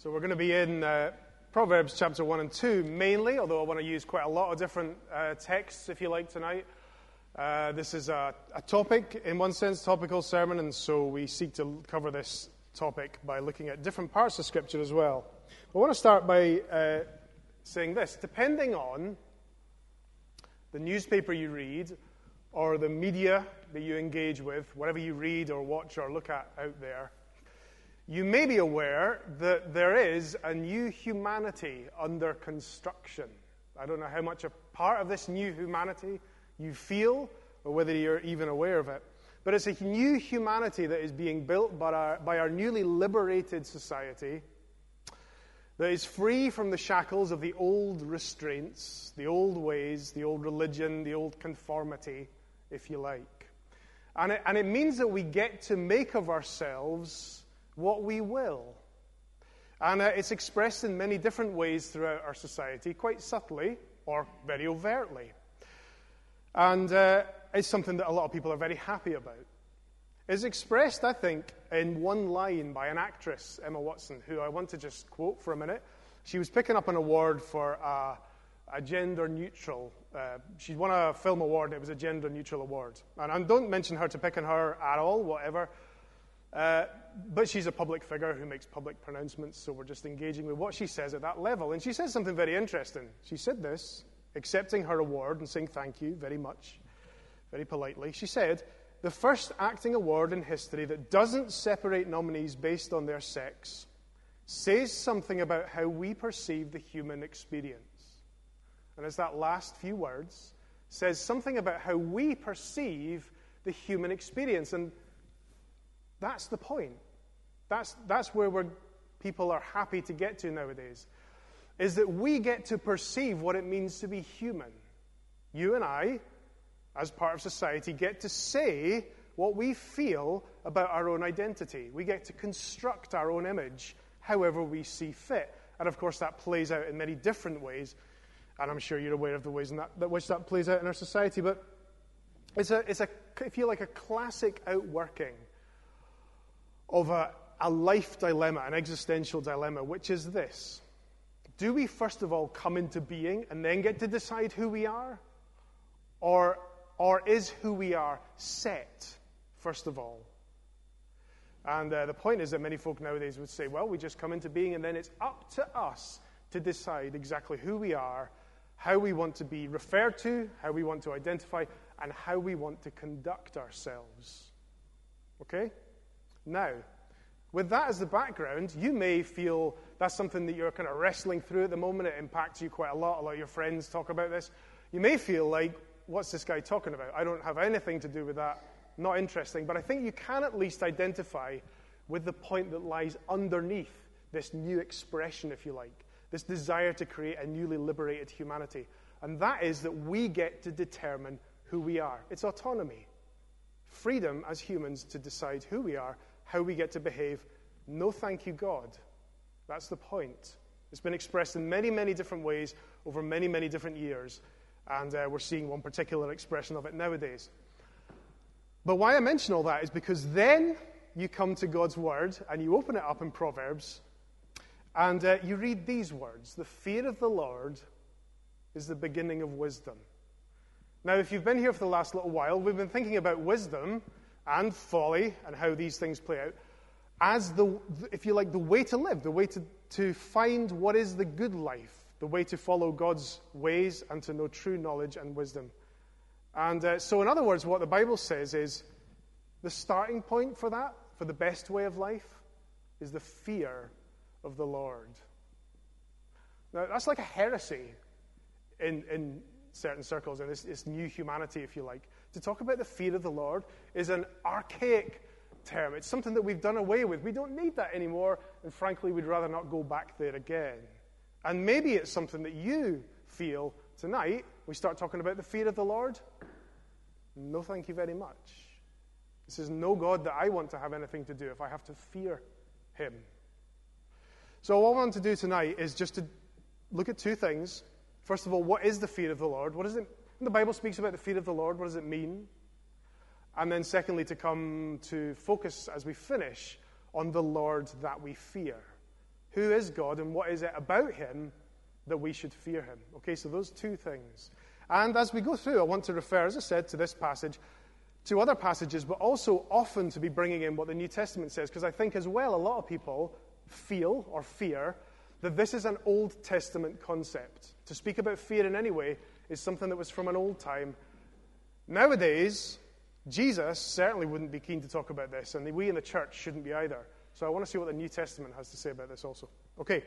So we're going to be in uh, Proverbs chapter 1 and 2 mainly, although I want to use quite a lot of different uh, texts, if you like, tonight. Uh, this is a, a, topic, in one sense, topical sermon, and so we seek to cover this topic by looking at different parts of Scripture as well. I want to start by uh, saying this depending on the newspaper you read or the media that you engage with, whatever you read or watch or look at out there, you may be aware that there is a new humanity under construction. I don't know how much a part of this new humanity you feel or whether you're even aware of it. But it's a new humanity that is being built by our, by our newly liberated society that is free from the shackles of the old restraints, the old ways, the old religion, the old conformity, if you like. And it, and it means that we get to make of ourselves what we will. And uh, it's expressed in many different ways throughout our society, quite subtly or very overtly. And uh, it's something that a lot of people are very happy about. It's expressed, I think, in one line by an actress, Emma Watson, who I want to just quote for a minute. She was picking up an award for a, a gender neutral. Uh, she won a film award, and it was a gender neutral award. And I don't mention her to pick on her at all, whatever. But she's a public figure who makes public pronouncements, so we're just engaging with what she says at that level. And she says something very interesting. She said this, accepting her award and saying thank you very much, very politely. She said, The first acting award in history that doesn't separate nominees based on their sex says something about how we perceive the human experience. And as that last few words says something about how we perceive the human experience. And that's the point. That's, that's where we're, people are happy to get to nowadays, is that we get to perceive what it means to be human. You and I, as part of society, get to say what we feel about our own identity. We get to construct our own image however we see fit. And of course, that plays out in many different ways. And I'm sure you're aware of the ways in that, that which that plays out in our society. But it's a, it's a, if you like, a classic outworking of a, a life dilemma, an existential dilemma, which is this Do we first of all come into being and then get to decide who we are? Or, or is who we are set, first of all? And uh, the point is that many folk nowadays would say, well, we just come into being and then it's up to us to decide exactly who we are, how we want to be referred to, how we want to identify, and how we want to conduct ourselves. Okay? Now, with that as the background, you may feel that's something that you're kind of wrestling through at the moment. It impacts you quite a lot. A lot of your friends talk about this. You may feel like, what's this guy talking about? I don't have anything to do with that. Not interesting. But I think you can at least identify with the point that lies underneath this new expression, if you like, this desire to create a newly liberated humanity. And that is that we get to determine who we are. It's autonomy. Freedom as humans to decide who we are how we get to behave. No, thank you, God. That's the point. It's been expressed in many, many different ways over many, many different years, and uh, we're seeing one particular expression of it nowadays. But why I mention all that is because then you come to God's Word and you open it up in Proverbs, and uh, you read these words The fear of the Lord is the beginning of wisdom. Now, if you've been here for the last little while, we've been thinking about wisdom and folly and how these things play out as the, if you like, the way to live, the way to, to find what is the good life, the way to follow God's ways and to know true knowledge and wisdom. And uh, so, in other words, what the Bible says is the starting point for that, for the best way of life, is the fear of the Lord. Now, that's like a heresy in, in certain circles, and this, this new humanity, if you like. To talk about the fear of the Lord is an archaic term. It's something that we've done away with. We don't need that anymore, and frankly, we'd rather not go back there again. And maybe it's something that you feel tonight. We start talking about the fear of the Lord. No, thank you very much. This is no God that I want to have anything to do if I have to fear Him. So, what I want to do tonight is just to look at two things. First of all, what is the fear of the Lord? What is it the Bible speaks about the fear of the Lord, what does it mean? And then, secondly, to come to focus as we finish on the Lord that we fear. Who is God and what is it about him that we should fear him? Okay, so those two things. And as we go through, I want to refer, as I said, to this passage, to other passages, but also often to be bringing in what the New Testament says, because I think as well a lot of people feel or fear that this is an Old Testament concept. To speak about fear in any way is something that was from an old time. Nowadays, Jesus certainly wouldn't be keen to talk about this, and we in the church shouldn't be either. So I want to see what the New Testament has to say about this also. Okay.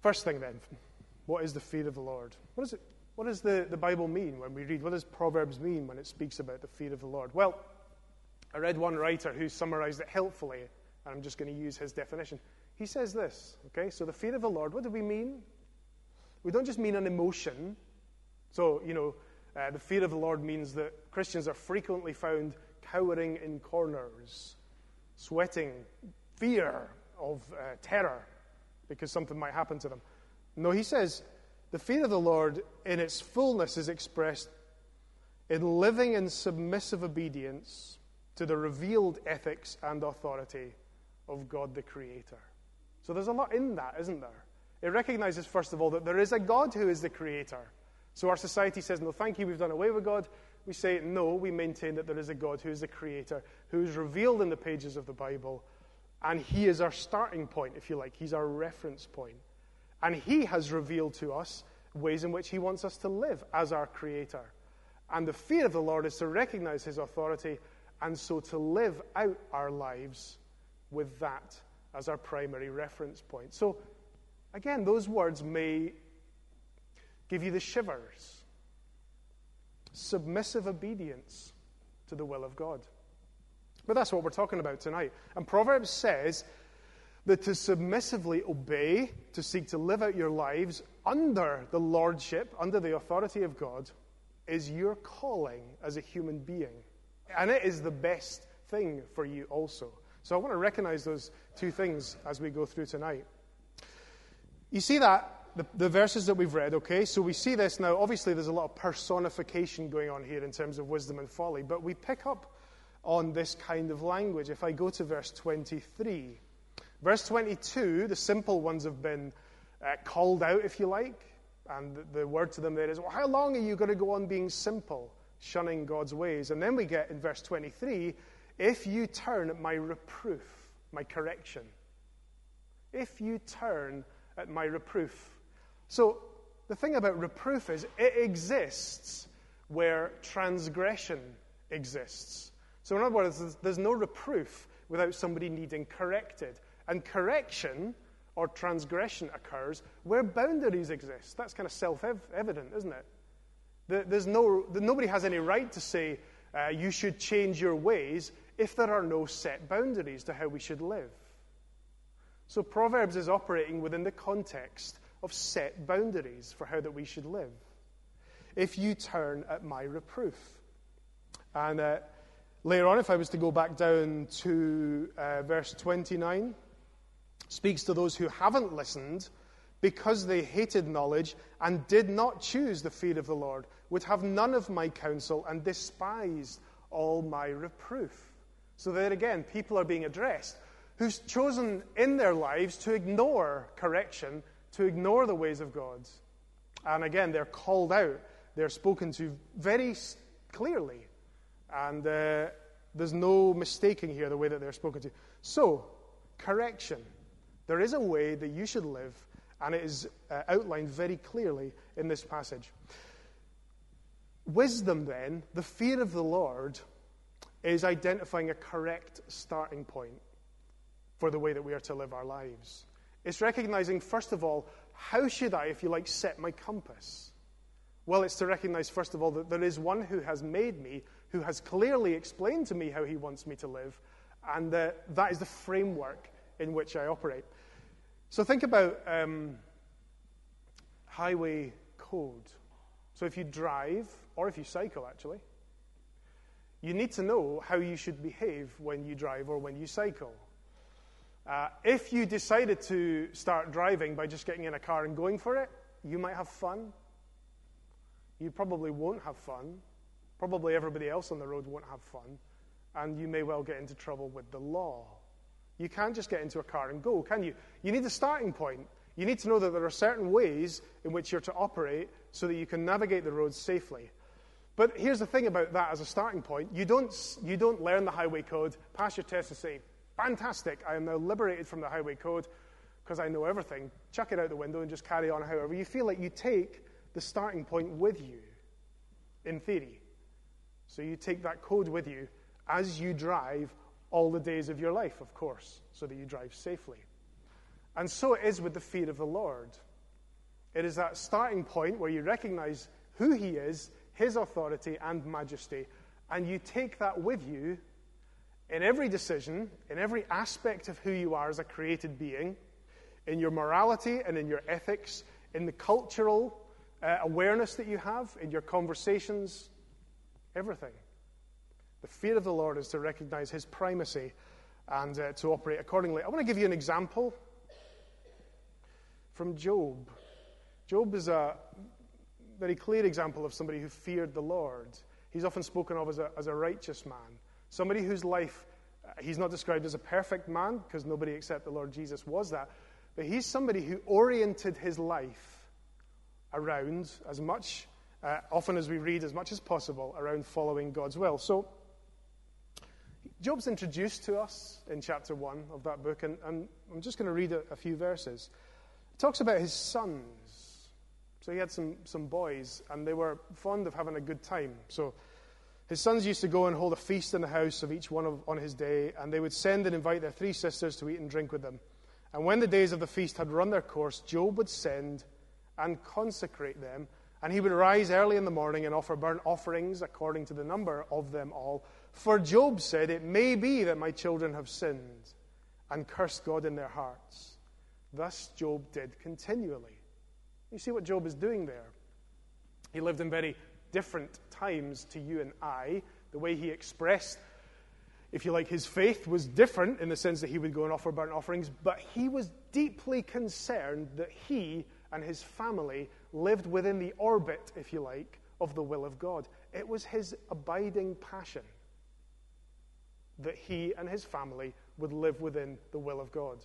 First thing then, what is the fear of the Lord? What, is it, what does the, the Bible mean when we read? What does Proverbs mean when it speaks about the fear of the Lord? Well, I read one writer who summarized it helpfully, and I'm just going to use his definition. He says this, okay? So the fear of the Lord, what do we mean? We don't just mean an emotion. So, you know, uh, the fear of the Lord means that Christians are frequently found cowering in corners, sweating fear of uh, terror because something might happen to them. No, he says the fear of the Lord in its fullness is expressed in living in submissive obedience to the revealed ethics and authority of God the Creator. So there's a lot in that, isn't there? It recognizes, first of all, that there is a God who is the Creator. So our society says, no, thank you, we've done away with God. We say, no, we maintain that there is a God who is the Creator, who is revealed in the pages of the Bible, and He is our starting point, if you like. He's our reference point. And He has revealed to us ways in which He wants us to live as our Creator. And the fear of the Lord is to recognize His authority and so to live out our lives with that as our primary reference point. So, again, those words may give you the shivers. Submissive obedience to the will of God. But that's what we're talking about tonight. And Proverbs says that to submissively obey, to seek to live out your lives under the lordship, under the authority of God, is your calling as a human being. And it is the best thing for you also. So I want to recognize those two things as we go through tonight. You see that, the, the, verses that we've read, okay? So we see this now. Obviously, there's a lot of personification going on here in terms of wisdom and folly, but we pick up on this kind of language. If I go to verse 23, verse 22, the simple ones have been uh, called out, if you like, and the, the word to them there is, Well, how long are you going to go on being simple, shunning God's ways? And then we get in verse 23, if you turn my reproof, my correction, if you turn at my reproof. So, the thing about reproof is it exists where transgression exists. So, in other words, there's no reproof without somebody needing corrected. And correction or transgression occurs where boundaries exist. That's kind of self evident, isn't it? There's no, nobody has any right to say, uh, you should change your ways if there are no set boundaries to how we should live. So Proverbs is operating within the context of set boundaries for how that we should live. If you turn at my reproof. And uh, later on, if I was to go back down to uh, verse 29, speaks to those who haven't listened because they hated knowledge and did not choose the fear of the Lord, would have none of my counsel and despised all my reproof. So there again, people are being addressed who's chosen in their lives to ignore correction, to ignore the ways of God. And again, they're called out, they're spoken to very clearly. And uh, there's no mistaking here the way that they're spoken to. So, correction. There is a way that you should live, and it is uh, outlined very clearly in this passage. Wisdom, then, the fear of the Lord, is identifying a correct starting point for the way that we are to live our lives. It's recognizing, first of all, how should I, if you like, set my compass? Well, it's to recognize, first of all, that there is one who has made me, who has clearly explained to me how he wants me to live, and that that is the framework in which I operate. So think about um, highway code. So if you drive, or if you cycle, actually, you need to know how you should behave when you drive or when you cycle. Uh, if you decided to start driving by just getting in a car and going for it, you might have fun. You probably won't have fun. Probably everybody else on the road won't have fun. And you may well get into trouble with the law. You can't just get into a car and go, can you? You need a starting point. You need to know that there are certain ways in which you're to operate so that you can navigate the roads safely. But here's the thing about that as a starting point you don't, you don't learn the highway code, pass your test, and say, Fantastic, I am now liberated from the highway code because I know everything. Chuck it out the window and just carry on however you feel like you take the starting point with you, in theory. So you take that code with you as you drive all the days of your life, of course, so that you drive safely. And so it is with the fear of the Lord. It is that starting point where you recognize who He is, His authority and majesty, and you take that with you in every decision, in every aspect of who you are as a created being, in your morality and in your ethics, in the cultural uh, awareness that you have, in your conversations, everything. The fear of the Lord is to recognize his primacy and uh, to operate accordingly. I want to give you an example from Job. Job is a very clear example of somebody who feared the Lord. He's often spoken of as a, as a righteous man. Somebody whose life, uh, he's not described as a perfect man, because nobody except the Lord Jesus was that, but he's somebody who oriented his life around as much, uh, often as we read, as much as possible, around following God's will. So, Job's introduced to us in chapter 1 of that book, and, and I'm just going to read a, a few verses. It talks about his sons. So he had some, some boys, and they were fond of having a good time. So his sons used to go and hold a feast in the house of each one of, on his day, and they would send and invite their three sisters to eat and drink with them. And when the days of the feast had run their course, Job would send and consecrate them, and he would rise early in the morning and offer burnt offerings according to the number of them all. For Job said, It may be that my children have sinned and cursed God in their hearts. Thus Job did continually. You see what Job is doing there. He lived in very different times to you and I. The way he expressed, if you like, his faith was different in the sense that he would go and offer burnt offerings, but he was deeply concerned that he and his family lived within the orbit, if you like, of the will of God. It was his abiding passion that he and his family would live within the will of God.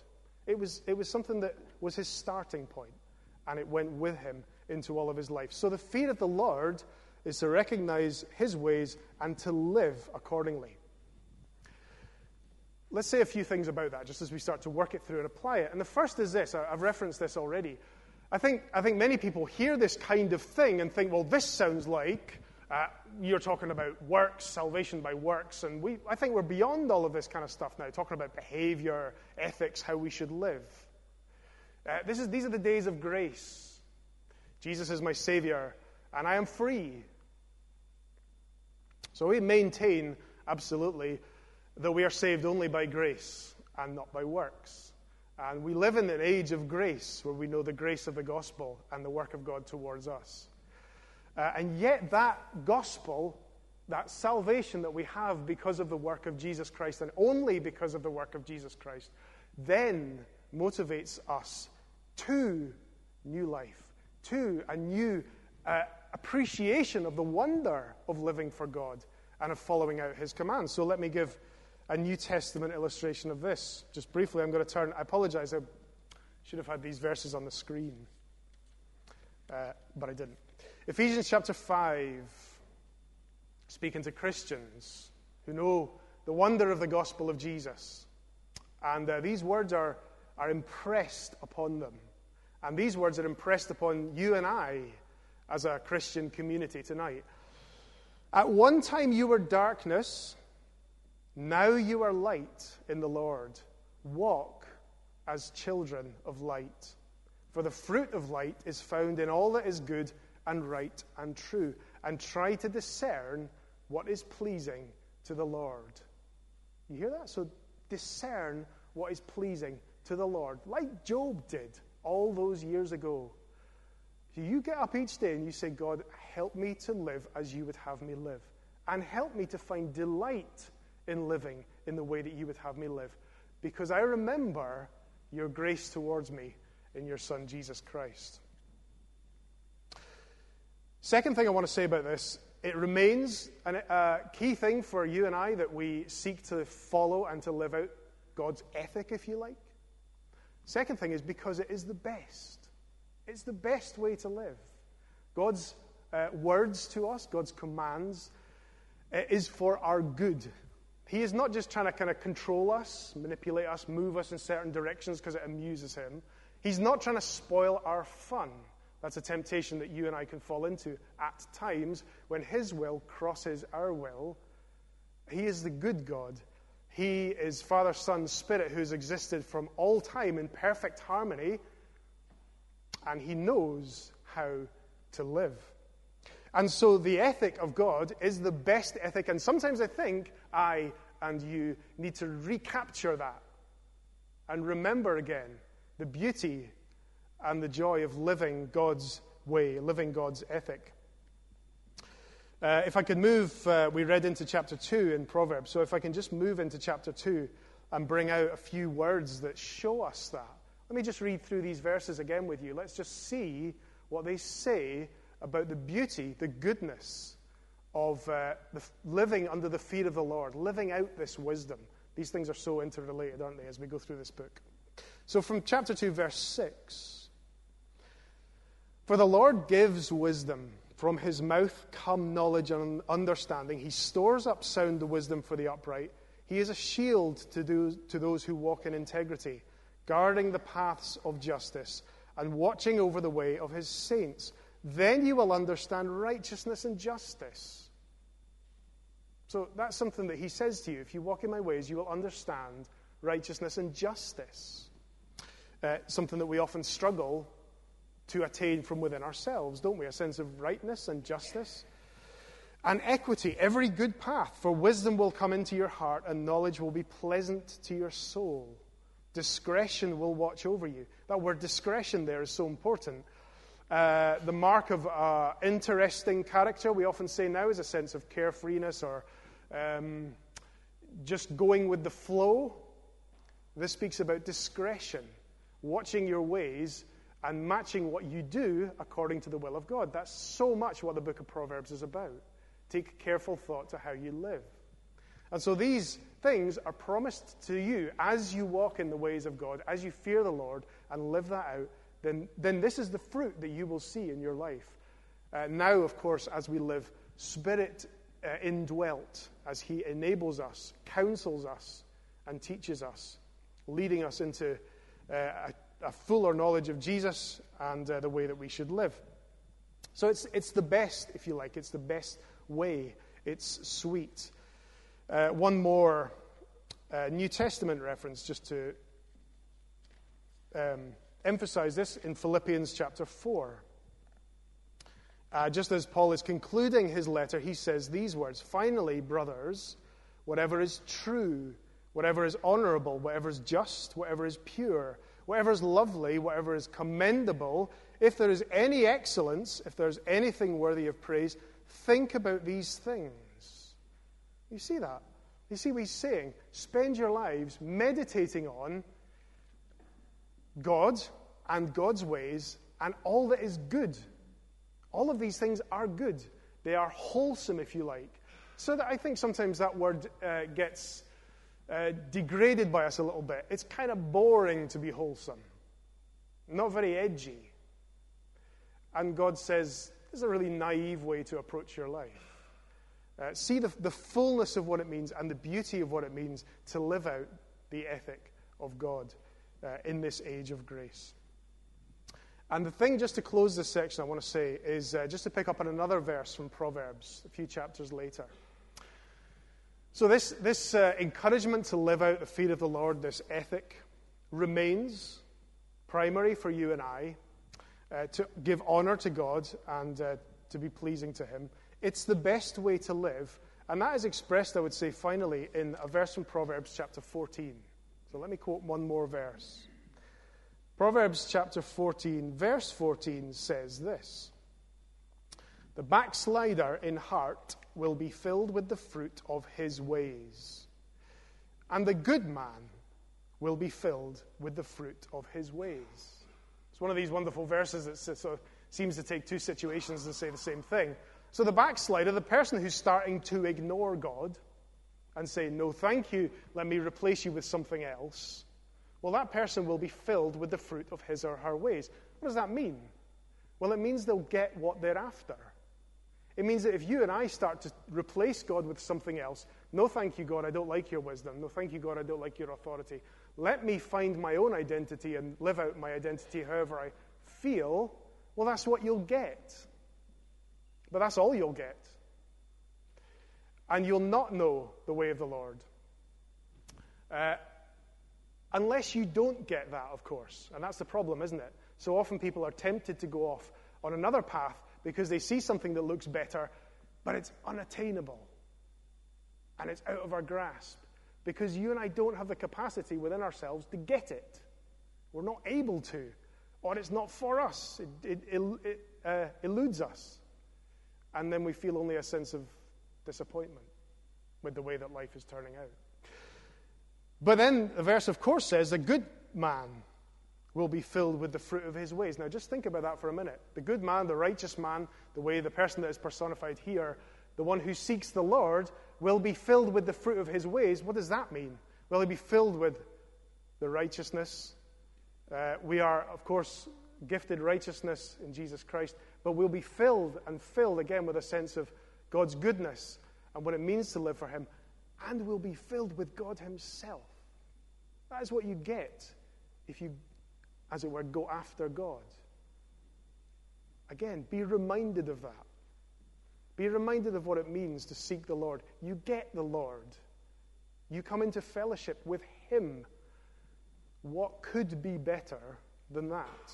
It was, it was something that was his starting point, and it went with him into all of his life. So the fear of the Lord is to recognize his ways and to live accordingly. Let's say a few things about that just as we start to work it through and apply it. And the first is this I've referenced this already. I think, I think many people hear this kind of thing and think, well, this sounds like uh, you're talking about works, salvation by works. And we, I think we're beyond all of this kind of stuff now, talking about behavior, ethics, how we should live. Uh, this is, these are the days of grace. Jesus is my Savior, and I am free. So we maintain, absolutely, that we are saved only by grace and not by works. And we live in an age of grace where we know the grace of the gospel and the work of God towards us. Uh, and yet, that gospel, that salvation that we have because of the work of Jesus Christ and only because of the work of Jesus Christ, then motivates us to new life, to a new uh, appreciation of the wonder of living for God and of following out his commands. So let me give a New Testament illustration of this. Just briefly, I'm going to turn, I apologize, I should have had these verses on the screen, uh, but I didn't. Ephesians chapter 5, speaking to Christians who know the wonder of the gospel of Jesus. And uh, these words are, are impressed upon them. And these words are impressed upon you and I as a Christian community tonight. At one time you were darkness, now you are light in the Lord. Walk as children of light. For the fruit of light is found in all that is good and right and true, and try to discern what is pleasing to the Lord. You hear that? So discern what is pleasing to the Lord, like Job did all those years ago. So you get up each day and you say, God, help me to live as you would have me live. And help me to find delight in living in the way that you would have me live. Because I remember your grace towards me in your Son, Jesus Christ. Second thing I want to say about this it remains a uh, key thing for you and I that we seek to follow and to live out God's ethic, if you like. Second thing is because it is the best. It's the best way to live. God's uh, words to us, God's commands, uh, is for our good. He is not just trying to kind of control us, manipulate us, move us in certain directions because it amuses him. He's not trying to spoil our fun. That's a temptation that you and I can fall into at times when His will crosses our will. He is the good God. He is Father, Son, Spirit who's existed from all time in perfect harmony, and He knows how to live. And so the ethic of God is the best ethic, and sometimes I think I and you need to recapture that and remember again the beauty and the joy of living God's way, living God's ethic. Uh, if I could move, uh, we read into chapter 2 in Proverbs, so if I can just move into chapter 2 and bring out a few words that show us that. Let me just read through these verses again with you. Let's just see what they say about the beauty, the goodness of uh, the, living under the feet of the Lord, living out this wisdom. These things are so interrelated, aren't they, as we go through this book? So, from chapter 2, verse 6 for the Lord gives wisdom. From his mouth come knowledge and understanding. He stores up sound wisdom for the upright. He is a shield to, do, to those who walk in integrity, guarding the paths of justice and watching over the way of his saints. Then you will understand righteousness and justice. So that's something that he says to you. If you walk in my ways, you will understand righteousness and justice. Uh, something that we often struggle to attain from within ourselves, don't we? A sense of rightness and justice. And equity, every good path, for wisdom will come into your heart and knowledge will be pleasant to your soul. Discretion will watch over you. That word discretion there is so important. Uh, the mark of uh, interesting character, we often say now, is a sense of carefreeness or um, just going with the flow. This speaks about discretion, watching your ways and matching what you do according to the will of God. That's so much what the book of Proverbs is about. Take careful thought to how you live. And so these things are promised to you as you walk in the ways of God, as you fear the Lord and live that out, then, then this is the fruit that you will see in your life. Uh, now, of course, as we live spirit uh, indwelt, as He enables us, counsels us, and teaches us, leading us into uh, a a fuller knowledge of Jesus and uh, the way that we should live. So it's, it's the best, if you like, it's the best way. It's sweet. Uh, one more uh, New Testament reference just to um, emphasize this in Philippians chapter 4. Uh, just as Paul is concluding his letter, he says these words Finally, brothers, whatever is true, whatever is honorable, whatever is just, whatever is pure, whatever is lovely, whatever is commendable, if there is any excellence, if there's anything worthy of praise, think about these things. You see that? You see what he's saying? Spend your lives meditating on God and God's ways and all that is good. All of these things are good. They are wholesome, if you like. So that I think sometimes that word uh, gets uh, degraded by us a little bit. It's kind of boring to be wholesome, not very edgy. And God says, this is a really naive way to approach your life. Uh, see the, the fullness of what it means and the beauty of what it means to live out the ethic of God uh, in this age of grace. And the thing, just to close this section, I want to say is uh, just to pick up on another verse from Proverbs a few chapters later. So, this, this uh, encouragement to live out the feet of the Lord, this ethic, remains primary for you and I uh, to give honor to God and uh, to be pleasing to Him. It's the best way to live. And that is expressed, I would say, finally, in a verse from Proverbs chapter 14. So, let me quote one more verse. Proverbs chapter 14, verse 14 says this The backslider in heart will be filled with the fruit of his ways, and the good man will be filled with the fruit of his ways. It's one of these wonderful verses that sort of seems to take two situations and say the same thing. So, the backslider, the person who's starting to ignore God, and say, No, thank you, let me replace you with something else, well, that person will be filled with the fruit of his or her ways. What does that mean? Well, it means they'll get what they're after. It means that if you and I start to replace God with something else, no thank you, God, I don't like your wisdom. No thank you, God, I don't like your authority. Let me find my own identity and live out my identity however I feel. Well, that's what you'll get. But that's all you'll get. And you'll not know the way of the Lord. Uh, unless you don't get that, of course. And that's the problem, isn't it? So often people are tempted to go off on another path because they see something that looks better, but it's unattainable. And it's out of our grasp. Because you and I don't have the capacity within ourselves to get it. We're not able to. Or it's not for us. It, it, it uh, eludes us. And then we feel only a sense of disappointment with the way that life is turning out. But then the verse, of course, says, a good man will be filled with the fruit of his ways. Now, just think about that for a minute. The good man, the righteous man, the way the person that is personified here, the one who seeks the Lord, will be filled with the fruit of his ways. What does that mean? Will he be filled with the righteousness? Uh, we are, of course, gifted righteousness in Jesus Christ, but we'll be filled and filled again with a sense of God's goodness and what it means to live for him, and we'll be filled with God himself. That is what you get if you as it were, go after God. Again, be reminded of that. Be reminded of what it means to seek the Lord. You get the Lord, you come into fellowship with Him. What could be better than that?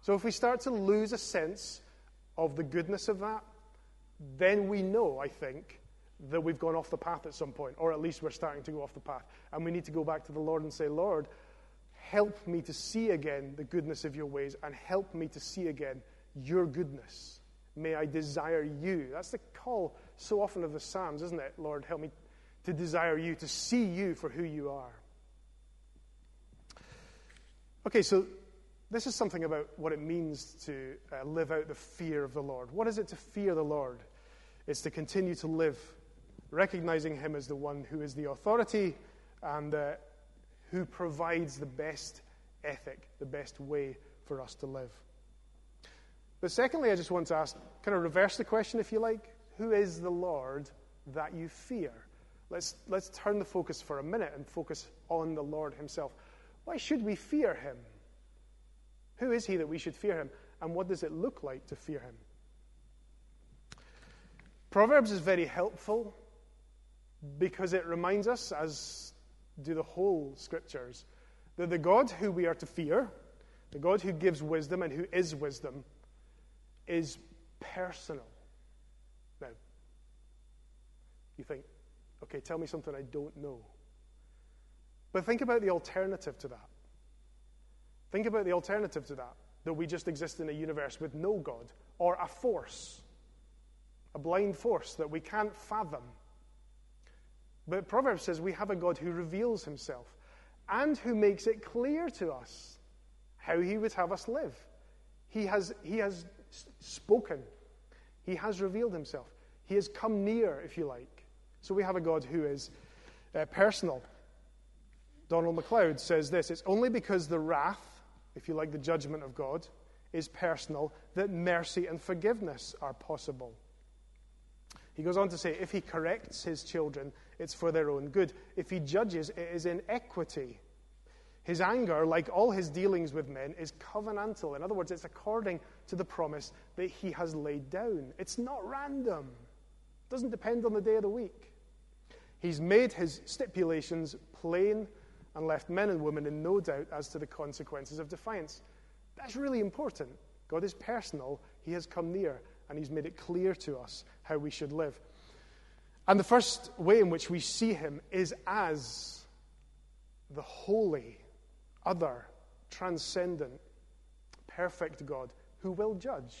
So, if we start to lose a sense of the goodness of that, then we know, I think, that we've gone off the path at some point, or at least we're starting to go off the path. And we need to go back to the Lord and say, Lord, help me to see again the goodness of your ways and help me to see again your goodness. May I desire you. That's the call so often of the Psalms, isn't it? Lord, help me to desire you, to see you for who you are. Okay, so this is something about what it means to uh, live out the fear of the Lord. What is it to fear the Lord? It's to continue to live, recognizing Him as the one who is the authority and uh, who provides the best ethic, the best way for us to live. But secondly, I just want to ask, kind of reverse the question, if you like. Who is the Lord that you fear? Let's, let's turn the focus for a minute and focus on the Lord Himself. Why should we fear Him? Who is He that we should fear Him? And what does it look like to fear Him? Proverbs is very helpful because it reminds us, as do the whole scriptures. That the God who we are to fear, the God who gives wisdom and who is wisdom, is personal. Now, you think, okay, tell me something I don't know. But think about the alternative to that. Think about the alternative to that that we just exist in a universe with no God or a force, a blind force that we can't fathom but Proverbs says we have a God who reveals himself and who makes it clear to us how he would have us live. He has, he has spoken, he has revealed himself, he has come near, if you like. So we have a God who is uh, personal. Donald MacLeod says this It's only because the wrath, if you like, the judgment of God, is personal that mercy and forgiveness are possible. He goes on to say, if he corrects his children, it's for their own good. If he judges, it is in equity. His anger, like all his dealings with men, is covenantal. In other words, it's according to the promise that he has laid down. It's not random, it doesn't depend on the day of the week. He's made his stipulations plain and left men and women in no doubt as to the consequences of defiance. That's really important. God is personal, he has come near, and he's made it clear to us how we should live. And the first way in which we see him is as the holy, other, transcendent, perfect God who will judge.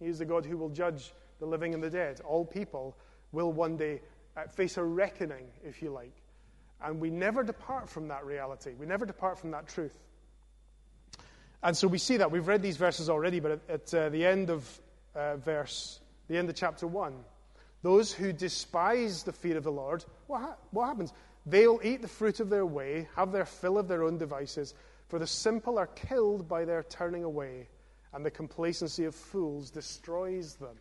He is the God who will judge the living and the dead. All people will one day uh, face a reckoning, if you like. And we never depart from that reality. We never depart from that truth. And so we see that. We've read these verses already, but at, at uh, the end of uh, verse, the end of chapter 1, Those who despise the fear of the Lord, what, ha- what happens? They'll eat the fruit of their way, have their fill of their own devices, for the simple are killed by their turning away, and the complacency of fools destroys them.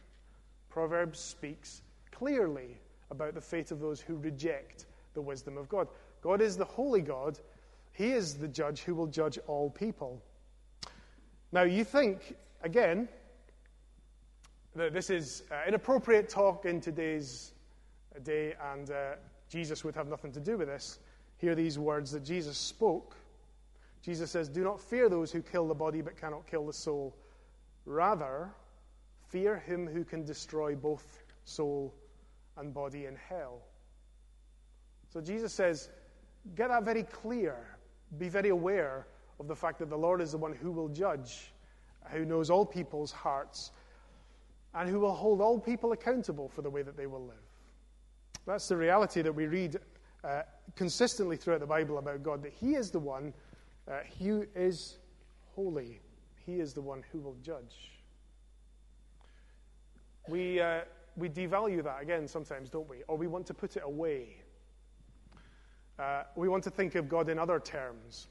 Proverbs speaks clearly about the fate of those who reject the wisdom of God. God is the holy God, He is the judge who will judge all people. Now, you think, again, that this is uh, inappropriate talk in today's day, and uh, Jesus would have nothing to do with this. Hear these words that Jesus spoke. Jesus says, Do not fear those who kill the body but cannot kill the soul. Rather, fear him who can destroy both soul and body in hell. So Jesus says, Get that very clear. Be very aware of the fact that the Lord is the one who will judge, who knows all people's hearts, and who will hold all people accountable for the way that they will live. That's the reality that we read uh, consistently throughout the Bible about God, that He is the one uh, who is holy. He is the one who will judge. We, uh, we devalue that again sometimes, don't we? Or we want to put it away. Uh, we want to think of God in other terms.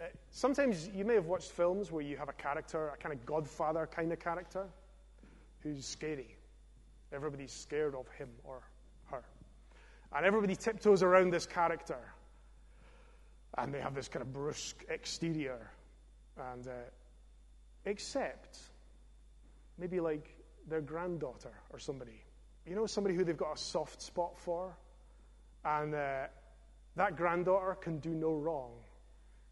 Uh, sometimes you may have watched films where you have a character, a kind of godfather kind of character, who's scary. Everybody's scared of him or her. And everybody tiptoes around this character. And they have this kind of brusque exterior. And uh, except maybe like their granddaughter or somebody. You know, somebody who they've got a soft spot for? And uh, that granddaughter can do no wrong.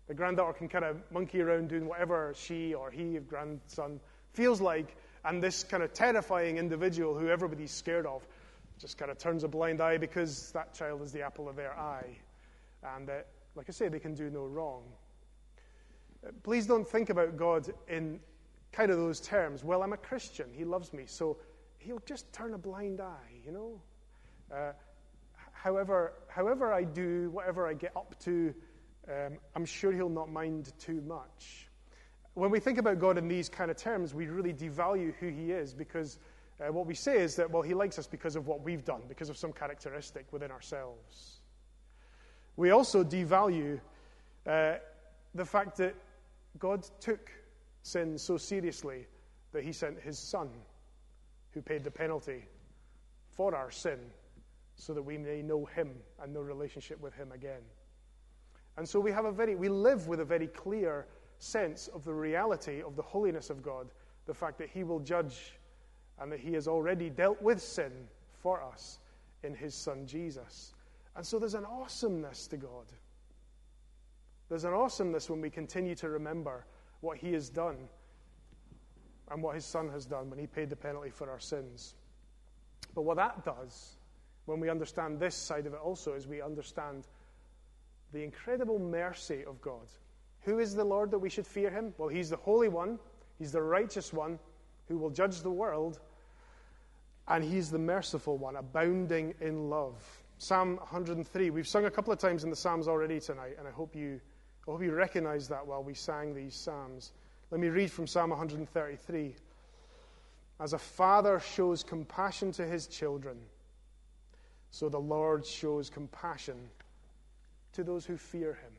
The granddaughter can kind of monkey around doing whatever she or he, grandson, feels like. And this kind of terrifying individual who everybody's scared of just kind of turns a blind eye because that child is the apple of their eye. And uh, like I say, they can do no wrong. Uh, please don't think about God in kind of those terms. Well, I'm a Christian. He loves me. So he'll just turn a blind eye, you know? Uh, however, however I do, whatever I get up to, um, I'm sure he'll not mind too much. When we think about God in these kind of terms, we really devalue who he is because uh, what we say is that, well, he likes us because of what we've done, because of some characteristic within ourselves. We also devalue uh, the fact that God took sin so seriously that he sent his son, who paid the penalty for our sin, so that we may know him and know relationship with him again. And so we have a very we live with a very clear sense of the reality of the holiness of God, the fact that he will judge and that he has already dealt with sin for us in his son Jesus. And so there's an awesomeness to God. There's an awesomeness when we continue to remember what he has done and what his son has done when he paid the penalty for our sins. But what that does, when we understand this side of it also, is we understand the incredible mercy of God. Who is the Lord that we should fear him? Well, he's the Holy One, he's the righteous one who will judge the world, and he's the merciful one, abounding in love. Psalm 103. We've sung a couple of times in the Psalms already tonight, and I hope you, I hope you recognize that while we sang these Psalms. Let me read from Psalm 133. As a father shows compassion to his children, so the Lord shows compassion to those who fear him.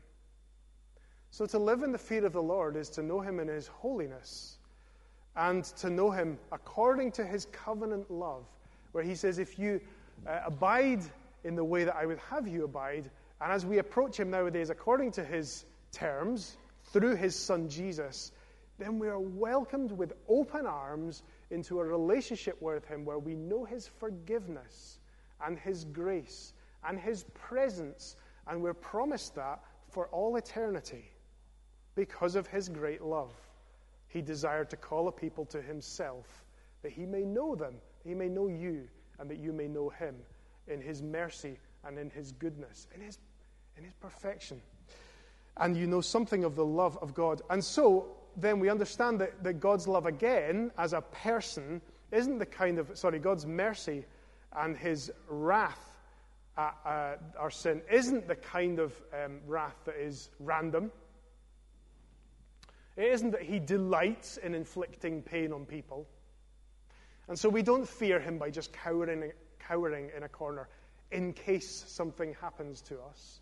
So to live in the fear of the Lord is to know him in his holiness and to know him according to his covenant love, where he says, If you uh, abide in the way that I would have you abide. And as we approach Him nowadays according to His terms, through His Son Jesus, then we are welcomed with open arms into a relationship with Him where we know His forgiveness and His grace and His presence. And we're promised that for all eternity because of His great love. He desired to call a people to Himself that He may know them, He may know you, and that you may know Him in his mercy and in his goodness, in his, in his perfection. And you know something of the love of God. And so then we understand that, that God's love again as a person isn't the kind of, sorry, God's mercy and his wrath at uh, our sin isn't the kind of um, wrath that is random. It isn't that he delights in inflicting pain on people. And so we don't fear him by just cowering, cowering in a corner in case something happens to us.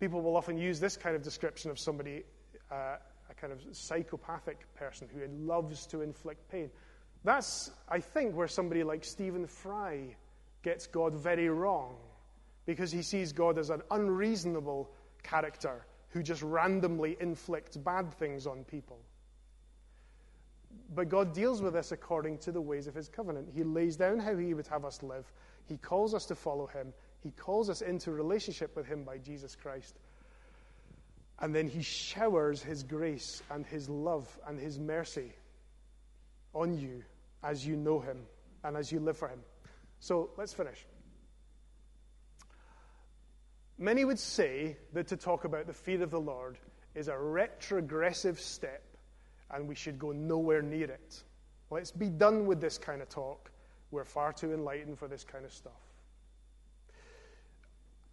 People will often use this kind of description of somebody, uh, a kind of psychopathic person who loves to inflict pain. That's, I think, where somebody like Stephen Fry gets God very wrong because he sees God as an unreasonable character who just randomly inflicts bad things on people. But God deals with this according to the ways of his covenant. He lays down how he would have us live, he calls us to follow him, he calls us into relationship with him by Jesus Christ. And then he showers his grace and his love and his mercy on you as you know him and as you live for him. So let's finish. Many would say that to talk about the fear of the Lord is a retrogressive step and we should go nowhere near it. Let's be done with this kind of talk. We're far too enlightened for this kind of stuff.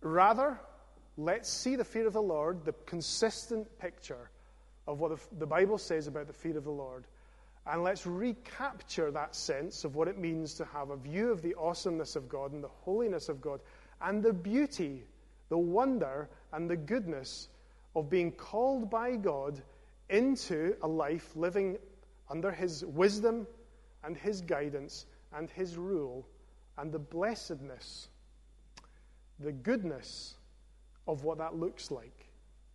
Rather, let's see the fear of the Lord, the consistent picture of what the Bible says about the fear of the Lord, and let's recapture that sense of what it means to have a view of the awesomeness of God and the holiness of God and the beauty, the wonder, and the goodness of being called by God into a life living under His wisdom and His guidance and His rule and the blessedness, the goodness of what that looks like.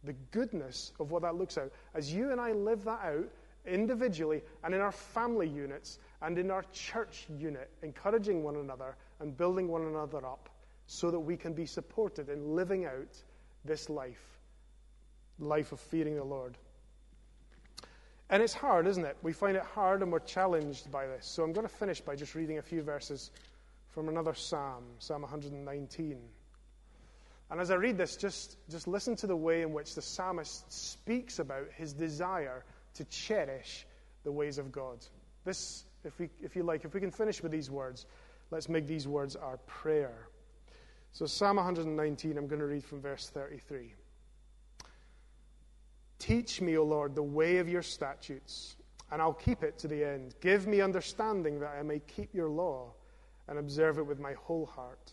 The goodness of what that looks like. As you and I live that out, individually and in our family units and in our church unit, encouraging one another and building one another up so that we can be supported in living out this life, life of fearing the Lord. And it's hard, isn't it? We find it hard and we're challenged by this. So I'm going to finish by just reading a few verses from another psalm, Psalm 119. And as I read this, just, just listen to the way in which the psalmist speaks about his desire to cherish the ways of God. This, if, we, if you like, if we can finish with these words, let's make these words our prayer. So, Psalm 119, I'm going to read from verse 33. Teach me, O Lord, the way of your statutes, and I'll keep it to the end. Give me understanding that I may keep your law and observe it with my whole heart.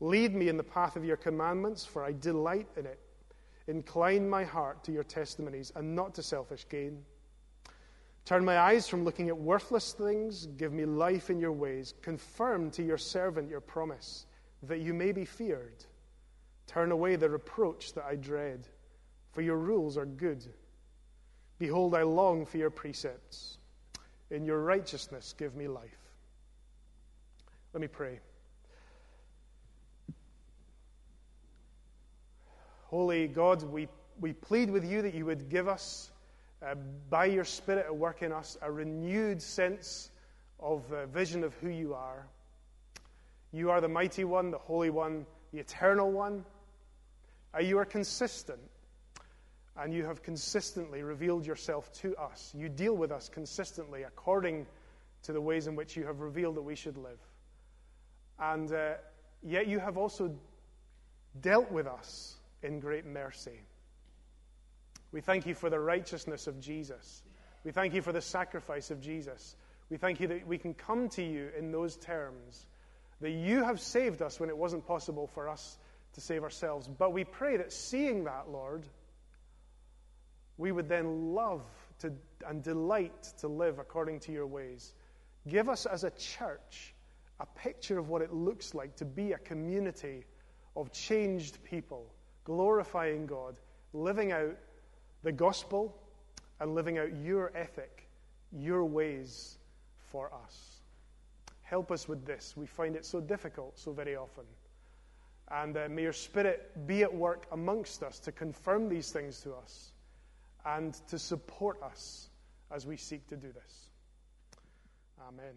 Lead me in the path of your commandments, for I delight in it. Incline my heart to your testimonies and not to selfish gain. Turn my eyes from looking at worthless things. Give me life in your ways. Confirm to your servant your promise, that you may be feared. Turn away the reproach that I dread, for your rules are good. Behold, I long for your precepts. In your righteousness, give me life. Let me pray. Holy God, we, we plead with you that you would give us, uh, by your Spirit at work in us, a renewed sense of uh, vision of who you are. You are the mighty one, the holy one, the eternal one. Uh, you are consistent, and you have consistently revealed yourself to us. You deal with us consistently according to the ways in which you have revealed that we should live. And uh, yet you have also dealt with us in great mercy. We thank you for the righteousness of Jesus. We thank you for the sacrifice of Jesus. We thank you that we can come to you in those terms, that you have saved us when it wasn't possible for us to save ourselves. But we pray that seeing that, Lord, we would then love to, and delight to live according to your ways. Give us as a church a picture of what it looks like to be a community of changed people glorifying God, living out the gospel, and living out your ethic, your ways for us. Help us with this. We find it so difficult so very often. And uh, may your Spirit be at work amongst us to confirm these things to us and to support us as we seek to do this. Amen.